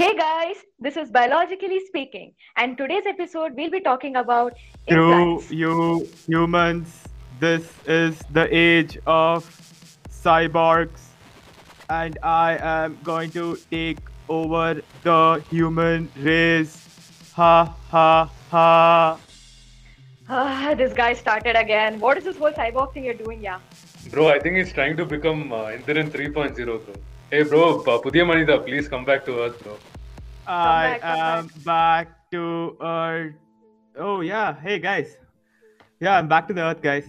Hey guys, this is Biologically Speaking, and today's episode we'll be talking about Through implants. you humans, this is the age of cyborgs, and I am going to take over the human race. Ha ha ha. Ah, this guy started again. What is this whole cyborg thing you're doing? Yeah. Bro, I think he's trying to become uh, Indiran 3.0, bro. Hey, bro, uh, Pudhiya Manida, please come back to Earth, bro. I back, am back to Earth. Oh yeah, hey guys. Yeah, I'm back to the Earth, guys.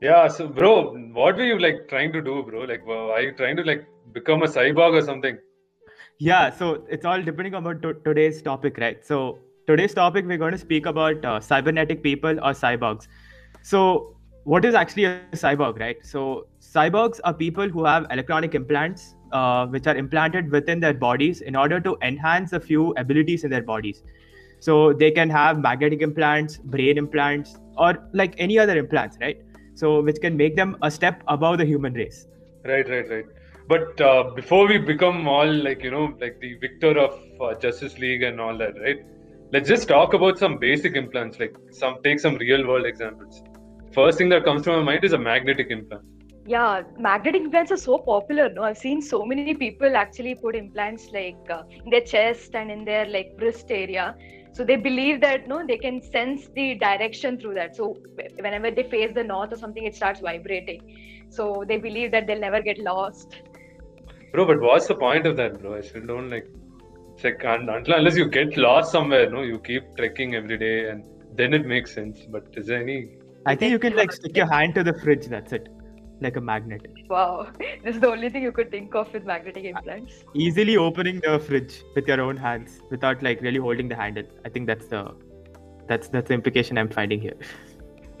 Yeah, so, bro, what were you like trying to do, bro? Like, are you trying to like become a cyborg or something? Yeah, so it's all depending on to- today's topic, right? So today's topic we're going to speak about uh, cybernetic people or cyborgs. So what is actually a cyborg, right? So cyborgs are people who have electronic implants, uh, which are implanted within their bodies in order to enhance a few abilities in their bodies. So they can have magnetic implants, brain implants, or like any other implants, right? So which can make them a step above the human race. Right, right, right. But uh, before we become all like, you know, like the victor of uh, Justice League and all that, right? Let's just talk about some basic implants, like some take some real world examples. First thing that comes to my mind is a magnetic implant. Yeah, magnetic implants are so popular. No, I've seen so many people actually put implants like uh, in their chest and in their like wrist area. So they believe that no, they can sense the direction through that. So whenever they face the north or something, it starts vibrating. So they believe that they'll never get lost. Bro, but what's the point of that, bro? I still don't like. It's like until unless you get lost somewhere, no, you keep trekking every day, and then it makes sense. But is there any? I think you can like stick your hand to the fridge. That's it, like a magnet. Wow, this is the only thing you could think of with magnetic implants. Easily opening the fridge with your own hands without like really holding the handle. I think that's the that's that's the implication I'm finding here.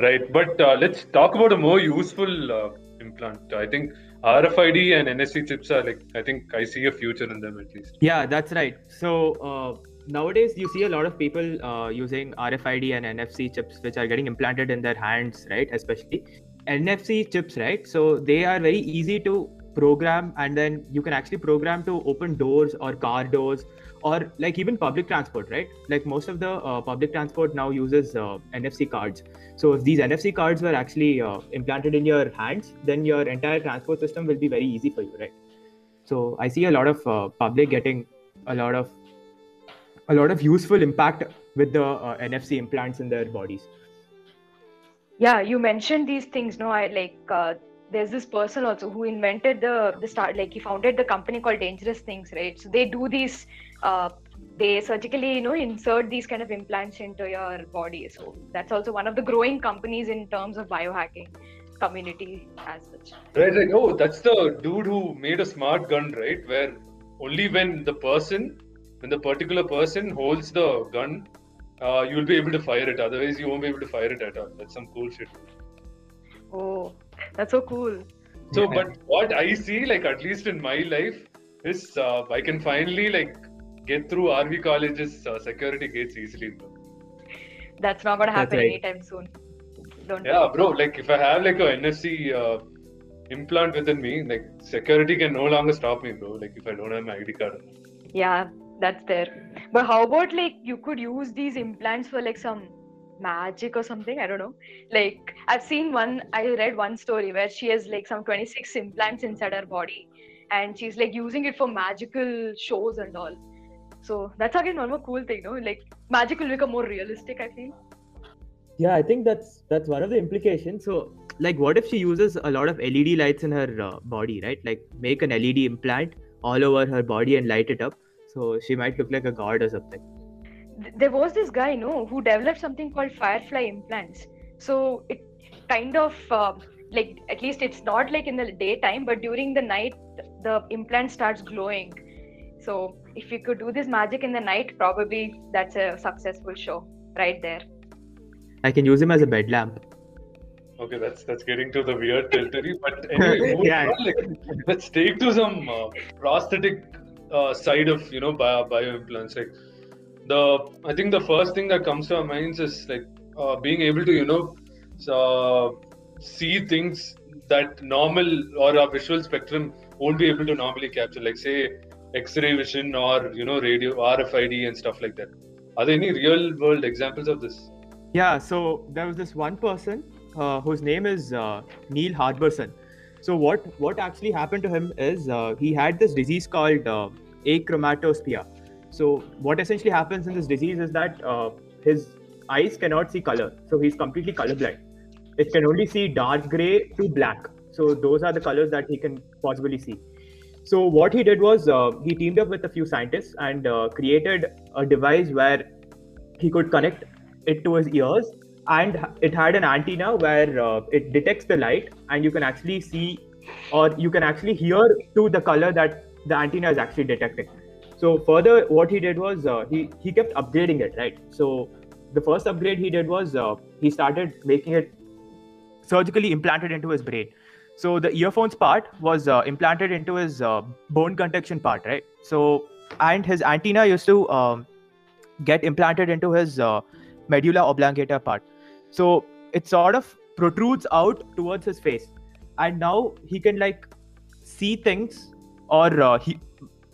Right, but uh, let's talk about a more useful uh, implant. I think RFID and NFC chips are like. I think I see a future in them at least. Yeah, that's right. So uh, nowadays you see a lot of people uh, using RFID and NFC chips, which are getting implanted in their hands, right? Especially NFC chips, right? So they are very easy to program, and then you can actually program to open doors or car doors or like even public transport, right? Like most of the uh, public transport now uses uh, NFC cards. So if these NFC cards were actually uh, implanted in your hands, then your entire transport system will be very easy for you, right? So I see a lot of uh, public getting a lot of a lot of useful impact with the uh, NFC implants in their bodies. Yeah, you mentioned these things. No, I like. Uh, there's this person also who invented the the start. Like he founded the company called Dangerous Things, right? So they do these. Uh, they surgically, you know, insert these kind of implants into your body. So that's also one of the growing companies in terms of biohacking community as such. Right, right. Oh, that's the dude who made a smart gun, right? Where only when the person, when the particular person holds the gun, uh, you'll be able to fire it. Otherwise, you won't be able to fire it at all. That's some cool shit. Oh, that's so cool. So, but what I see, like at least in my life, is uh, I can finally like get through RV college's uh, security gates easily. That's not gonna happen right. anytime soon. Don't. Yeah, bro. Like if I have like a NFC uh, implant within me, like security can no longer stop me, bro. Like if I don't have my ID card. Yeah, that's there. But how about like you could use these implants for like some magic or something? I don't know. Like I've seen one, I read one story where she has like some 26 implants inside her body and she's like using it for magical shows and all. So that's again one more cool thing, no? Like magic will become more realistic, I feel. Yeah, I think that's that's one of the implications. So, like, what if she uses a lot of LED lights in her uh, body, right? Like, make an LED implant all over her body and light it up, so she might look like a god or something. There was this guy no who developed something called firefly implants so it kind of um, like at least it's not like in the daytime but during the night the implant starts glowing so if you could do this magic in the night probably that's a successful show right there I can use him as a bed lamp. Okay, that's that's getting to the weird territory. But anyway, Yeah. on, like, let's take to some uh, prosthetic uh, side of you know bio, bio implants. Like the, I think the first thing that comes to our minds is like uh, being able to you know so, see things that normal or our visual spectrum won't be able to normally capture. Like say X-ray vision or you know radio RFID and stuff like that. Are there any real world examples of this? Yeah, so there was this one person uh, whose name is uh, Neil Harbisson. So what what actually happened to him is uh, he had this disease called uh, achromatopsia. So what essentially happens in this disease is that uh, his eyes cannot see color, so he's completely colorblind. It can only see dark gray to black. So those are the colors that he can possibly see. So what he did was uh, he teamed up with a few scientists and uh, created a device where he could connect it to his ears and it had an antenna where uh, it detects the light and you can actually see or you can actually hear to the color that the antenna is actually detecting. So further what he did was uh, he he kept upgrading it right? So the first upgrade he did was uh, he started making it surgically implanted into his brain. So the earphones part was uh, implanted into his uh, bone conduction part right? So and his antenna used to um, get implanted into his uh, medulla oblongata part. So it sort of protrudes out towards his face, and now he can like see things, or uh, he.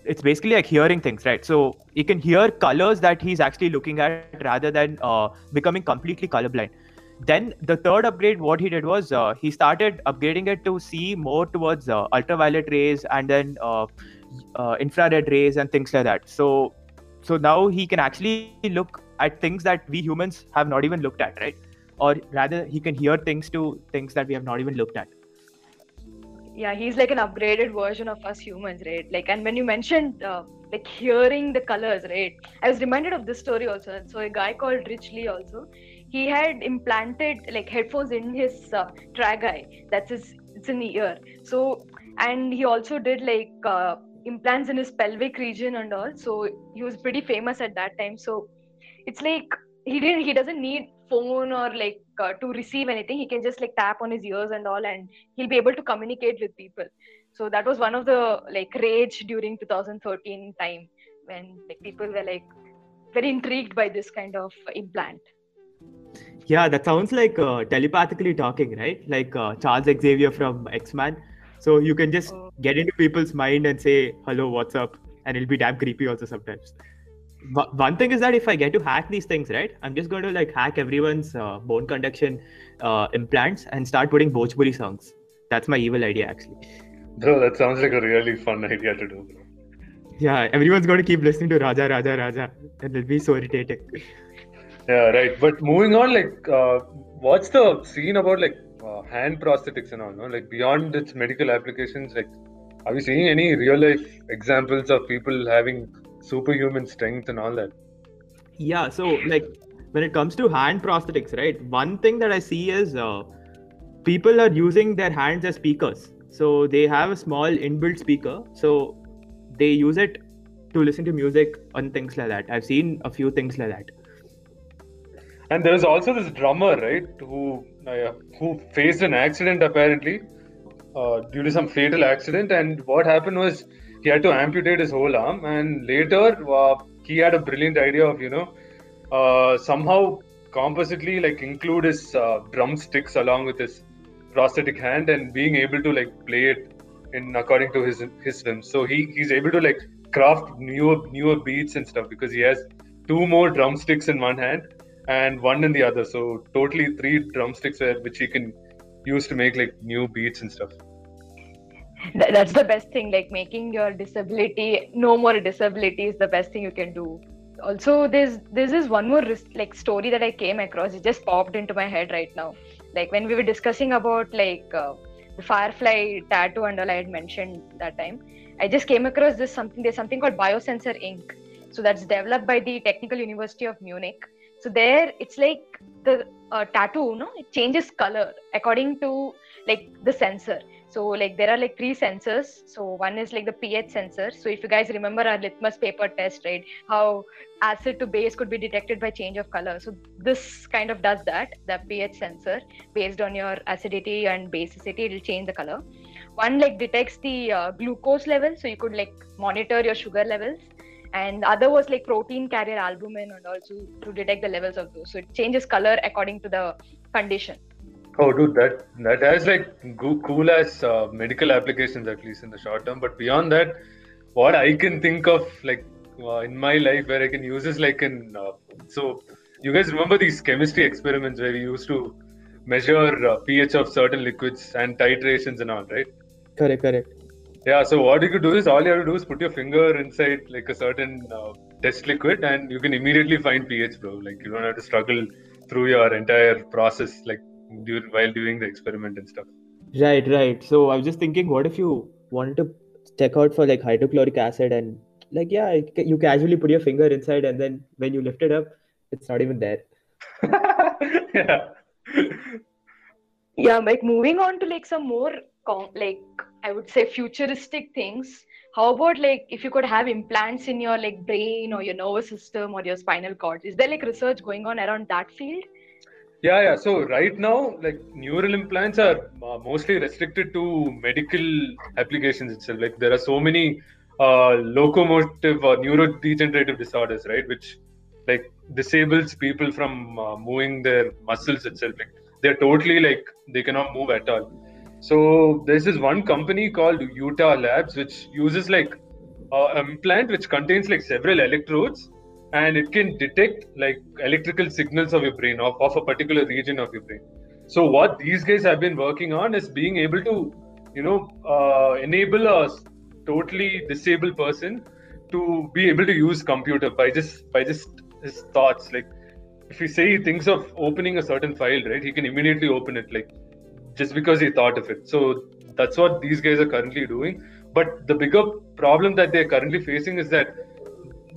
It's basically like hearing things, right? So he can hear colors that he's actually looking at rather than uh, becoming completely colorblind. Then the third upgrade, what he did was uh, he started upgrading it to see more towards uh, ultraviolet rays and then uh, uh, infrared rays and things like that. So so now he can actually look at things that we humans have not even looked at right or rather he can hear things to things that we have not even looked at. Yeah he's like an upgraded version of us humans right? Like and when you mentioned uh, like hearing the colors right? I was reminded of this story also. So a guy called rich lee also he had implanted like headphones in his uh, tragus that's his it's in the ear. So and he also did like uh, implants in his pelvic region and all. So he was pretty famous at that time. So it's like he didn't he doesn't need phone or like uh, to receive anything he can just like tap on his ears and all and he'll be able to communicate with people. So that was one of the like rage during 2013 time when like people were like very intrigued by this kind of implant. Yeah that sounds like uh, telepathically talking right? Like uh, charles xavier from x-men so you can just oh. get into people's mind and say hello what's up? And it'll be damn creepy also sometimes one thing is that if I get to hack these things, right, I'm just going to like hack everyone's uh, bone conduction uh, implants and start putting Bhojpuri songs. That's my evil idea, actually. Bro, that sounds like a really fun idea to do. Yeah, everyone's going to keep listening to Raja, Raja, Raja, and it'll be so irritating. Yeah, right. But moving on, like, uh, what's the scene about like uh, hand prosthetics and all? No? Like beyond its medical applications, like, are we seeing any real life examples of people having superhuman strength and all that. Yeah, so like when it comes to hand prosthetics, right? One thing that I see is uh, people are using their hands as speakers. So they have a small inbuilt speaker. So they use it to listen to music and things like that. I've seen a few things like that. And there's also this drummer, right, who uh, who faced an accident apparently uh, due to some fatal accident. And what happened was he had to amputate his whole arm and later uh, he had a brilliant idea of you know uh, somehow compositely like include his uh, drumsticks along with his prosthetic hand and being able to like play it in according to his his whims so he he's able to like craft newer newer beats and stuff because he has two more drumsticks in one hand and one in the other. So totally three drumsticks where, which he can use to make like new beats and stuff that's the best thing like making your disability no more disability is the best thing you can do. Also there's there's this one more like story that i came across. It just popped into my head right now. Like when we were discussing about like uh, the firefly tattoo and all i had mentioned that time i just came across this something there's something called biosensor ink so that's developed by the technical university of munich. So there it's like the uh, tattoo no it changes color according to like the sensor. So like there are like three sensors. So one is like the ph sensor. So if you guys remember our litmus paper test right how acid to base could be detected by change of color. So this kind of does that the ph sensor based on your acidity and basicity it will change the color. One like detects the uh, glucose level. So you could like monitor your sugar levels. And the other was like protein carrier albumin and also to detect the levels of those. So it changes color according to the condition Oh, dude, that that has like cool as uh, medical applications at least in the short term. But beyond that, what I can think of like uh, in my life where I can use is like in uh, so you guys remember these chemistry experiments where we used to measure uh, pH of certain liquids and titrations and all, right? Correct, correct. Yeah. So what you could do is all you have to do is put your finger inside like a certain uh, test liquid, and you can immediately find pH, bro. Like you don't have to struggle through your entire process, like during, while doing the experiment and stuff. Right, right. So I was just thinking, what if you wanted to check out for like hydrochloric acid and like yeah, you casually put your finger inside, and then when you lift it up, it's not even there. yeah. yeah like moving on to like some more com- like i would say futuristic things how about like if you could have implants in your like brain or your nervous system or your spinal cord is there like research going on around that field yeah yeah. So right now like neural implants are uh, mostly restricted to medical applications itself. Like there are so many uh, locomotive or neurodegenerative disorders right which like disables people from uh, moving their muscles itself. Like they're totally like they cannot move at all. So there's this one company called utah labs which uses like an implant which contains like several electrodes and it can detect like electrical signals of your brain of, of a particular region of your brain. So what these guys have been working on is being able to you know uh, enable a totally disabled person to be able to use computer by just by just his thoughts. Like if he say he thinks of opening a certain file right he can immediately open it like just because he thought of it. So that's what these guys are currently doing. But the bigger problem that they're currently facing is that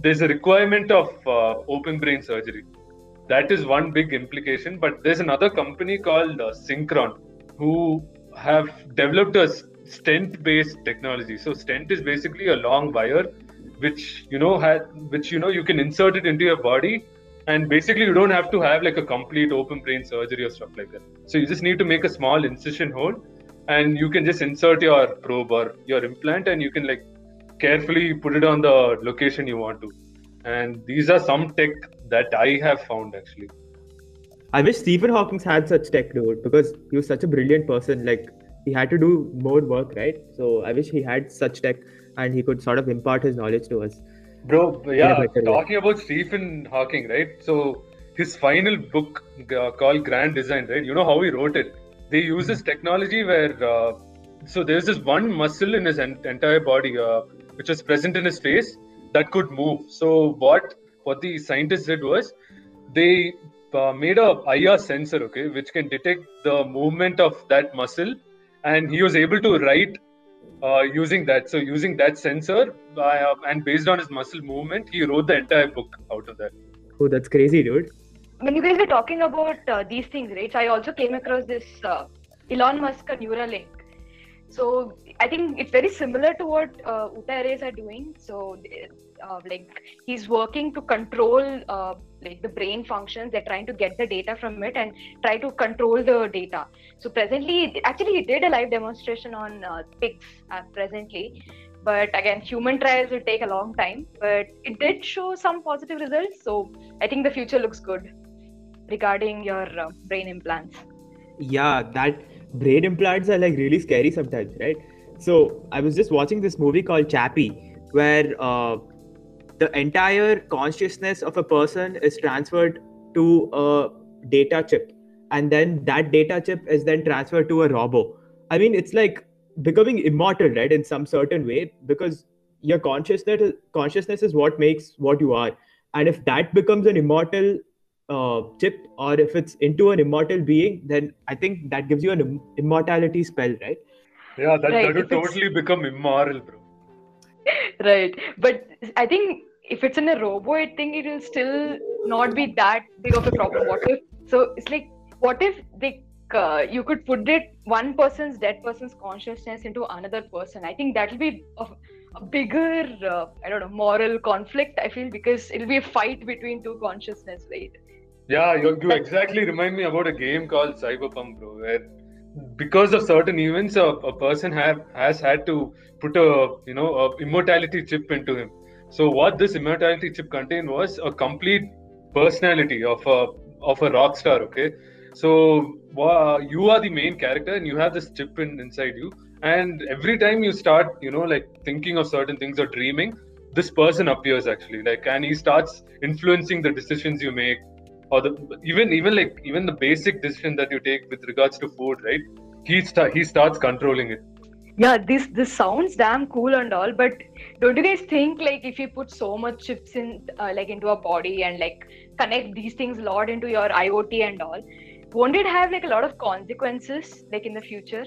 there's a requirement of uh, open brain surgery. That is one big implication but there's another company called uh, synchron who have developed a stent based technology. So stent is basically a long wire which you know had which you know you can insert it into your body and basically you don't have to have like a complete open brain surgery or stuff like that. So you just need to make a small incision hole and you can just insert your probe or your implant and you can like carefully put it on the location you want to. And these are some tech that i have found actually. I wish stephen hawking had such tech dude because he was such a brilliant person. Like he had to do more work right? So i wish he had such tech and he could sort of impart his knowledge to us. Bro, yeah, talking about Stephen Hawking, right? So his final book uh, called Grand Design, right? You know how he wrote it? They use this technology where, uh, so there's this one muscle in his en- entire body, uh, which was present in his face, that could move. So what what the scientists did was they uh, made a IR sensor, okay, which can detect the movement of that muscle, and he was able to write uh, using that. So using that sensor uh, and based on his muscle movement, he wrote the entire book out of that. Oh, that's crazy, dude. When you guys were talking about uh, these things, right? So I also came across this uh, Elon Musk Neuralink. So I think it's very similar to what uh, Arrays are doing. So uh, like he's working to control uh, like the brain functions. They're trying to get the data from it and try to control the data. So presently actually he did a live demonstration on uh, pigs uh, presently. But again human trials will take a long time. But it did show some positive results. So i think the future looks good regarding your uh, brain implants. Yeah that brain implants are like really scary sometimes right? So i was just watching this movie called chappie where uh, the entire consciousness of a person is transferred to a data chip and then that data chip is then transferred to a robo. I mean it's like becoming immortal right in some certain way because your consciousness consciousness is what makes what you are. And if that becomes an immortal uh, chip or if it's into an immortal being then i think that gives you an Im- immortality spell right yeah that, right. that would totally become immoral bro right but i think if it's in a robo, I think it will still not be that big of a problem. What if? So it's like, what if they uh, you could put it one person's dead person's consciousness into another person? I think that will be a, a bigger uh, I don't know moral conflict. I feel because it'll be a fight between two consciousness, right? Yeah, you, you exactly remind me about a game called Cyberpunk, bro, where because of certain events, a, a person have has had to put a you know a immortality chip into him. So what this immortality chip contained was a complete personality of a of a rock star. Okay, so uh, you are the main character and you have this chip in, inside you, and every time you start you know like thinking of certain things or dreaming this person appears actually. Like and he starts influencing the decisions you make or the even even like even the basic decision that you take with regards to food right? He sta- he starts controlling it. Yeah this this sounds damn cool and all but don't you guys think like if you put so much chips in uh, like into a body and like connect these things a lot into your iot and all won't it have like a lot of consequences like in the future?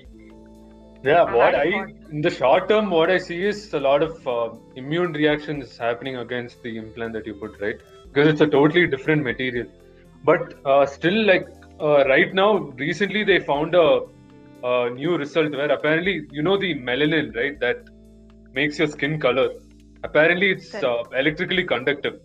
Yeah I what had i a thought. in the short term what i see is a lot of uh, immune reactions happening against the implant that you put right? Because it's a totally different material but uh, still like uh, right now recently they found a, a new result where apparently you know the melanin right that makes your skin color apparently it's uh, electrically conductive.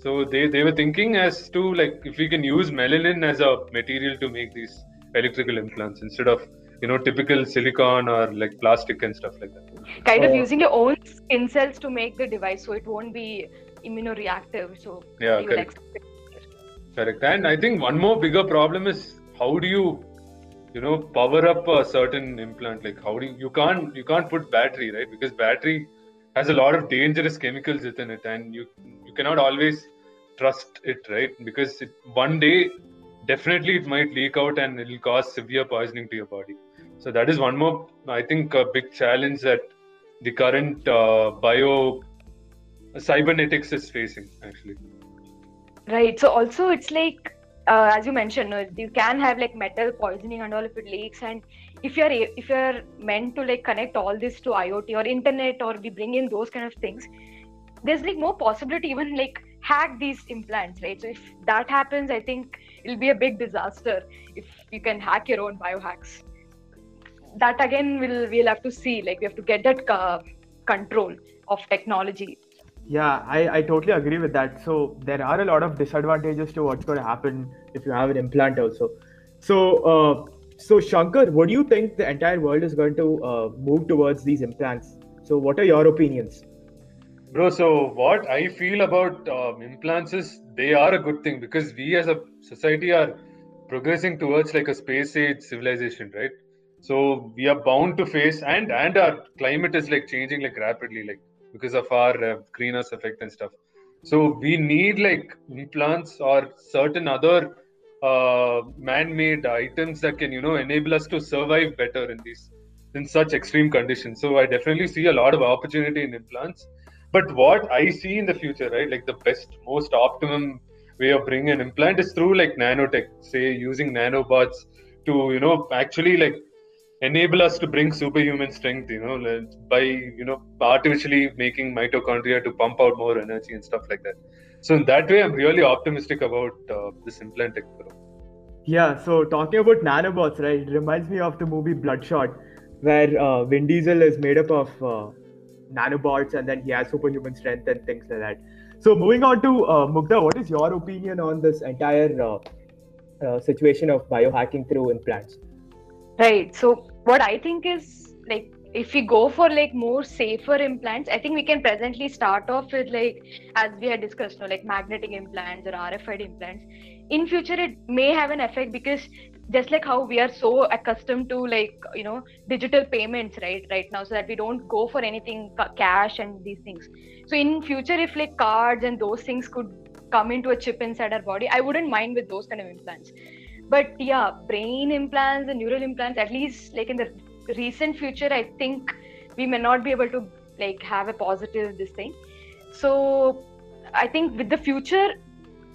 So they, they were thinking as to like if we can use melanin as a material to make these electrical implants instead of you know typical silicon or like plastic and stuff like that. Kind of using your own skin cells to make the device so it won't be immunoreactive so yeah you will correct. And i think one more bigger problem is how do you you know power up a certain implant? Like how do you, you can't you can't put battery right? Because battery has a lot of dangerous chemicals within it and you you cannot always trust it right? Because it, one day definitely it might leak out and it will cause severe poisoning to your body. So that is one more i think a big challenge that the current uh, bio cybernetics is facing actually right. So also it's like uh, as you mentioned you can have like metal poisoning and all if it leaks. And if you're if you're meant to like connect all this to iot or internet or we bring in those kind of things there's like more possibility even like hack these implants right? So if that happens i think it'll be a big disaster if you can hack your own biohacks. That again we'll we'll have to see. Like we have to get that uh, control of technology Yeah, I, I totally agree with that. So there are a lot of disadvantages to what's going to happen if you have an implant also. So uh, so Shankar, what do you think the entire world is going to uh, move towards these implants? So what are your opinions? Bro, so what I feel about um, implants is they are a good thing because we as a society are progressing towards like a space age civilization, right? So we are bound to face and and our climate is like changing like rapidly, like because of our uh, greenhouse effect and stuff. So we need like implants or certain other uh, man-made items that can you know enable us to survive better in these in such extreme conditions. So I definitely see a lot of opportunity in implants but what i see in the future right like the best most optimum way of bringing an implant is through like nanotech say using nanobots to you know actually like enable us to bring superhuman strength you know by you know artificially making mitochondria to pump out more energy and stuff like that so in that way i'm really optimistic about uh, this implant tech bro. Yeah, so talking about nanobots, right? It reminds me of the movie Bloodshot, where uh, Vin Diesel is made up of uh, nanobots and then he has superhuman strength and things like that. So moving on to uh, Mugdha, what is your opinion on this entire uh, uh, situation of biohacking through implants? Right. So what I think is like if we go for like more safer implants, I think we can presently start off with like as we had discussed, no, like magnetic implants or RFID implants. In future, it may have an effect because just like how we are so accustomed to like you know digital payments right right now so that we don't go for anything ca- cash and these things so in future if like cards and those things could come into a chip inside our body i wouldn't mind with those kind of implants but yeah brain implants and neural implants at least like in the recent future i think we may not be able to like have a positive this thing so i think with the future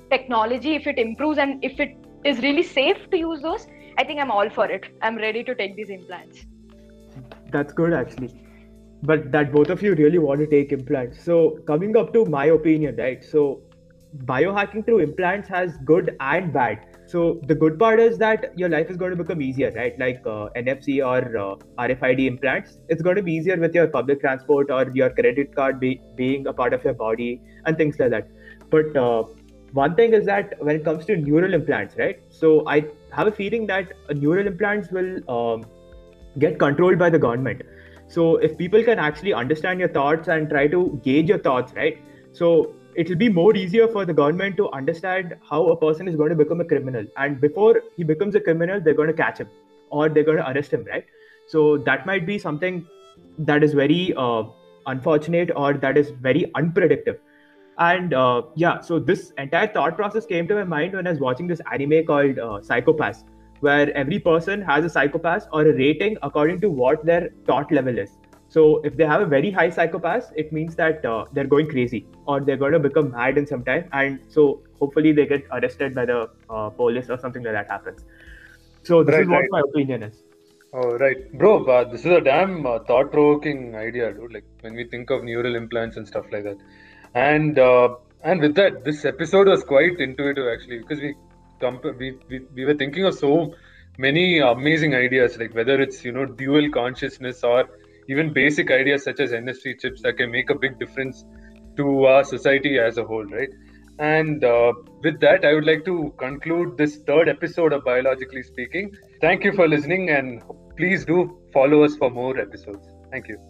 technology if it improves and if it is really safe to use those i think i'm all for it i'm ready to take these implants That's good actually. But that both of you really want to take implants. So coming up to my opinion, right? So biohacking through implants has good and bad. So the good part is that your life is going to become easier, right? Like uh, NFC or uh, RFID implants, it's going to be easier with your public transport or your credit card be- being a part of your body and things like that. But uh, one thing is that when it comes to neural implants, right? So I have a feeling that neural implants will um, get controlled by the government. So if people can actually understand your thoughts and try to gauge your thoughts, right? So it will be more easier for the government to understand how a person is going to become a criminal. And before he becomes a criminal, they're going to catch him or they're going to arrest him, right? So that might be something that is very uh, unfortunate or that is very unpredictable. And uh, yeah, so this entire thought process came to my mind when I was watching this anime called uh, Psycho-Pass, where every person has a Psycho-Pass or a rating according to what their thought level is. So if they have a very high Psycho-Pass, it means that uh, they're going crazy or they're going to become mad in some time. And so hopefully they get arrested by the uh, police or something like that happens. So this Right, is what right. my opinion is. Oh, right. Bro, uh, this is a damn uh, thought provoking idea, dude. Like when we think of neural implants and stuff like that. And uh, and with that, this episode was quite intuitive actually because we, comp- we, we, we were thinking of so many amazing ideas, like whether it's, you know, dual consciousness or even basic ideas such as NFC chips that can make a big difference to our society as a whole, right? And uh, with that, I would like to conclude this third episode of Biologically Speaking. Thank you for listening, and please do follow us for more episodes. Thank you.